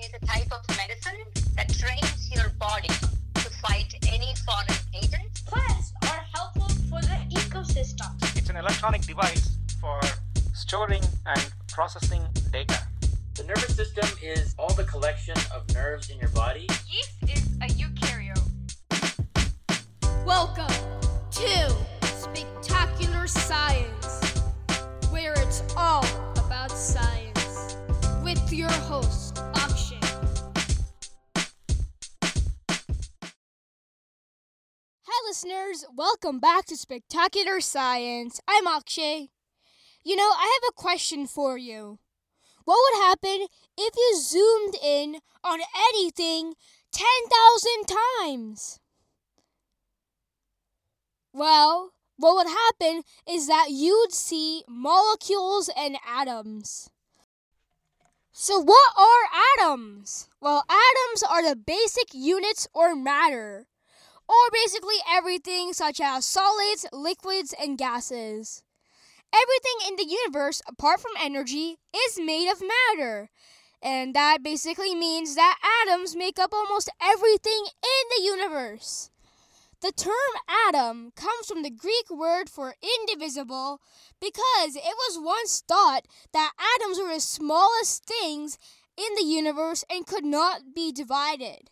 is a type of medicine that trains your body to fight any foreign agent. Plants are helpful for the ecosystem. It's an electronic device for storing and processing data. The nervous system is all the collection of nerves in your body. Hi, listeners. Welcome back to Spectacular Science. I'm Akshay. You know, I have a question for you. What would happen if you zoomed in on anything 10,000 times? Well, what would happen is that you'd see molecules and atoms. So, what are atoms? Well, atoms are the basic units or matter, or basically everything such as solids, liquids, and gases. Everything in the universe, apart from energy, is made of matter. And that basically means that atoms make up almost everything in the universe. The term atom comes from the Greek word for indivisible because it was once thought that atoms were the smallest things in the universe and could not be divided.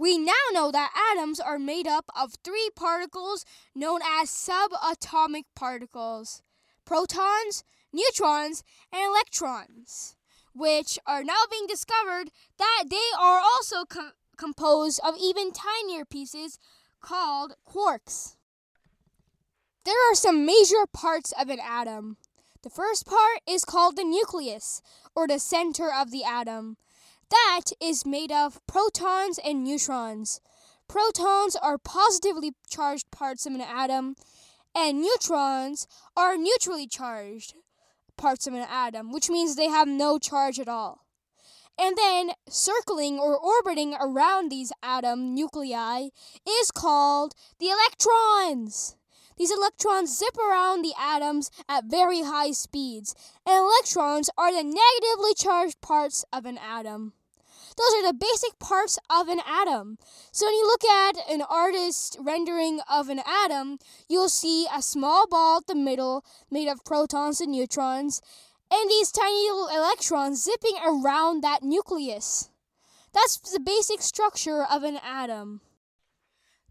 We now know that atoms are made up of three particles known as subatomic particles protons, neutrons, and electrons, which are now being discovered that they are also com- composed of even tinier pieces called quarks. There are some major parts of an atom. The first part is called the nucleus, or the center of the atom. That is made of protons and neutrons. Protons are positively charged parts of an atom, and neutrons are neutrally charged parts of an atom, which means they have no charge at all. And then circling or orbiting around these atom nuclei is called the electrons. These electrons zip around the atoms at very high speeds, and electrons are the negatively charged parts of an atom. Those are the basic parts of an atom. So when you look at an artist rendering of an atom, you'll see a small ball at the middle made of protons and neutrons, and these tiny little electrons zipping around that nucleus. That's the basic structure of an atom.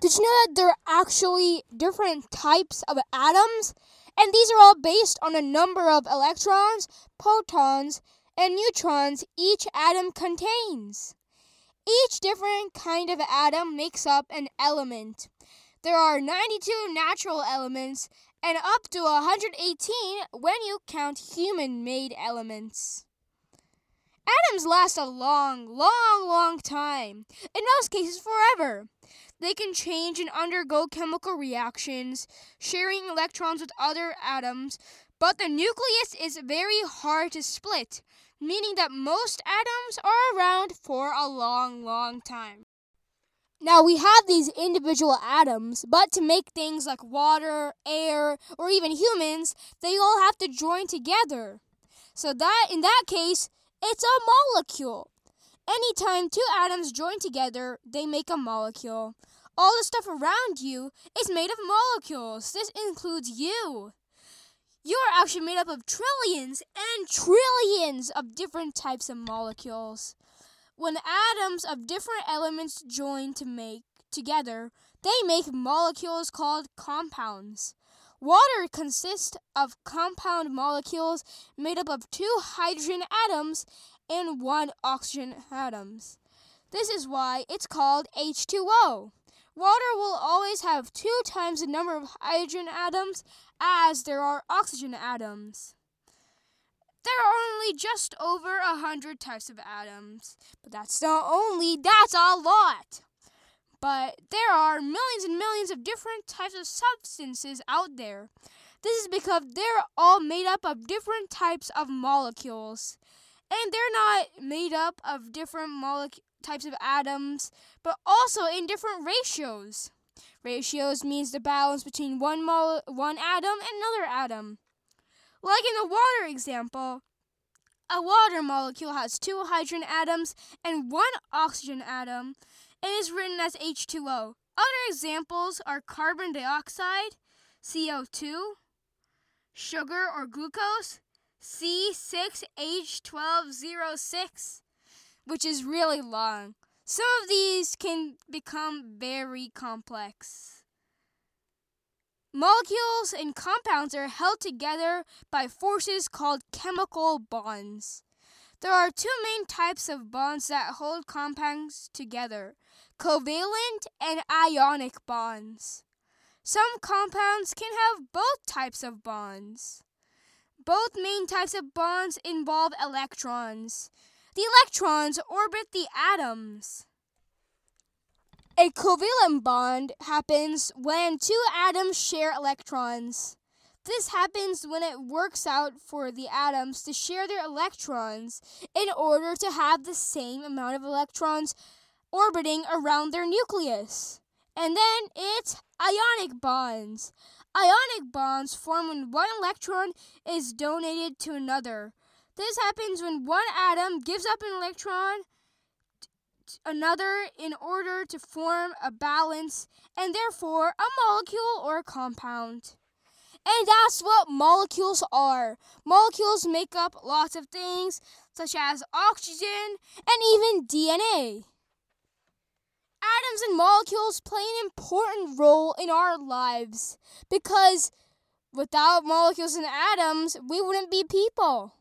Did you know that there are actually different types of atoms? And these are all based on a number of electrons, protons, and neutrons each atom contains. Each different kind of atom makes up an element. There are 92 natural elements and up to 118 when you count human made elements. Atoms last a long, long, long time, in most cases, forever. They can change and undergo chemical reactions, sharing electrons with other atoms, but the nucleus is very hard to split, meaning that most atoms are around for a long, long time. Now, we have these individual atoms, but to make things like water, air, or even humans, they all have to join together. So that in that case, it's a molecule. Anytime two atoms join together, they make a molecule. All the stuff around you is made of molecules. This includes you. You are actually made up of trillions and trillions of different types of molecules. When atoms of different elements join to make together, they make molecules called compounds. Water consists of compound molecules made up of two hydrogen atoms and one oxygen atoms. This is why it's called H2O. Water will always have two times the number of hydrogen atoms as there are oxygen atoms. There are only just over a hundred types of atoms, but that's not only, that's a lot. But there are millions and millions of different types of substances out there. This is because they're all made up of different types of molecules. And they're not made up of different molecule types of atoms, but also in different ratios. Ratios means the balance between one mole, one atom and another atom. Like in the water example, A water molecule has two hydrogen atoms and one oxygen atom and is written as H2O. Other examples are carbon dioxide, CO2, sugar or glucose, C6H12O6, which is really long. Some of these can become very complex. Molecules and compounds are held together by forces called chemical bonds. There are two main types of bonds that hold compounds together covalent and ionic bonds. Some compounds can have both types of bonds. Both main types of bonds involve electrons. The electrons orbit the atoms. A covalent bond happens when two atoms share electrons. This happens when it works out for the atoms to share their electrons in order to have the same amount of electrons orbiting around their nucleus. And then it's ionic bonds. Ionic bonds form when one electron is donated to another. This happens when one atom gives up an electron another in order to form a balance and therefore a molecule or a compound. And that's what molecules are. Molecules make up lots of things, such as oxygen and even DNA. Atoms and molecules play an important role in our lives because without molecules and atoms, we wouldn't be people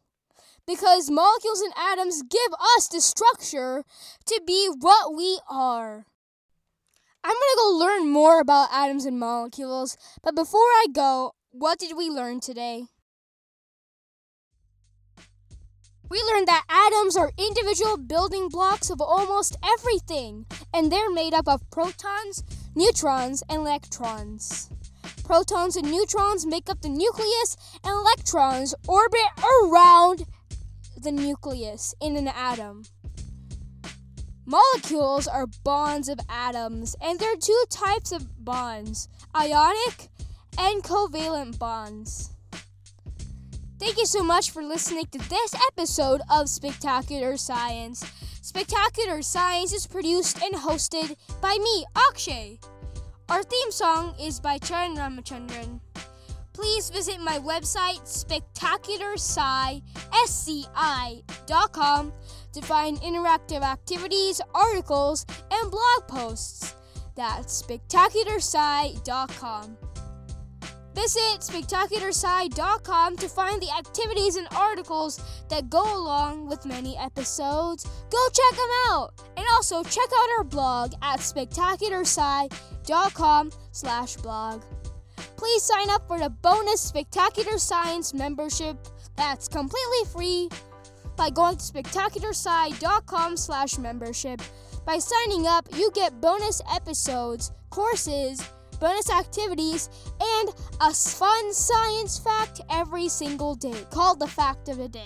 because molecules and atoms give us the structure to be what we are. I'm going to go learn more about atoms and molecules, but before I go, what did we learn today? We learned that atoms are individual building blocks of almost everything, and they're made up of protons, neutrons, and electrons. Protons and neutrons make up the nucleus, and electrons orbit around the nucleus in an atom. Molecules are bonds of atoms, and there are two types of bonds ionic and covalent bonds. Thank you so much for listening to this episode of Spectacular Science. Spectacular Science is produced and hosted by me, Akshay. Our theme song is by Charan Ramachandran please visit my website, spectacularsci.com, to find interactive activities, articles, and blog posts. That's spectacularsci.com. Visit spectacularsci.com to find the activities and articles that go along with many episodes. Go check them out! And also check out our blog at spectacularsci.com slash blog please sign up for the bonus Spectacular Science membership that's completely free by going to spectacularsci.com slash membership. By signing up, you get bonus episodes, courses, bonus activities, and a fun science fact every single day called the Fact of the Day.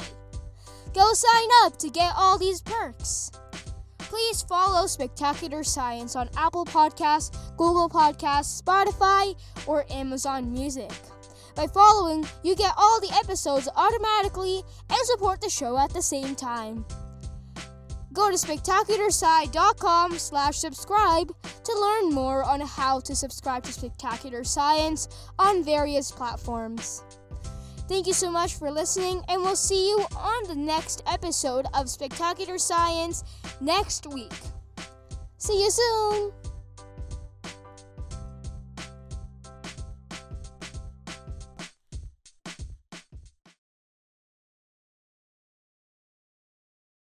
Go sign up to get all these perks. Please follow Spectacular Science on Apple Podcasts, Google Podcasts, Spotify, or Amazon Music. By following, you get all the episodes automatically and support the show at the same time. Go to spectacularsci.com slash subscribe to learn more on how to subscribe to Spectacular Science on various platforms. Thank you so much for listening, and we'll see you on the next episode of Spectacular Science next week. See you soon!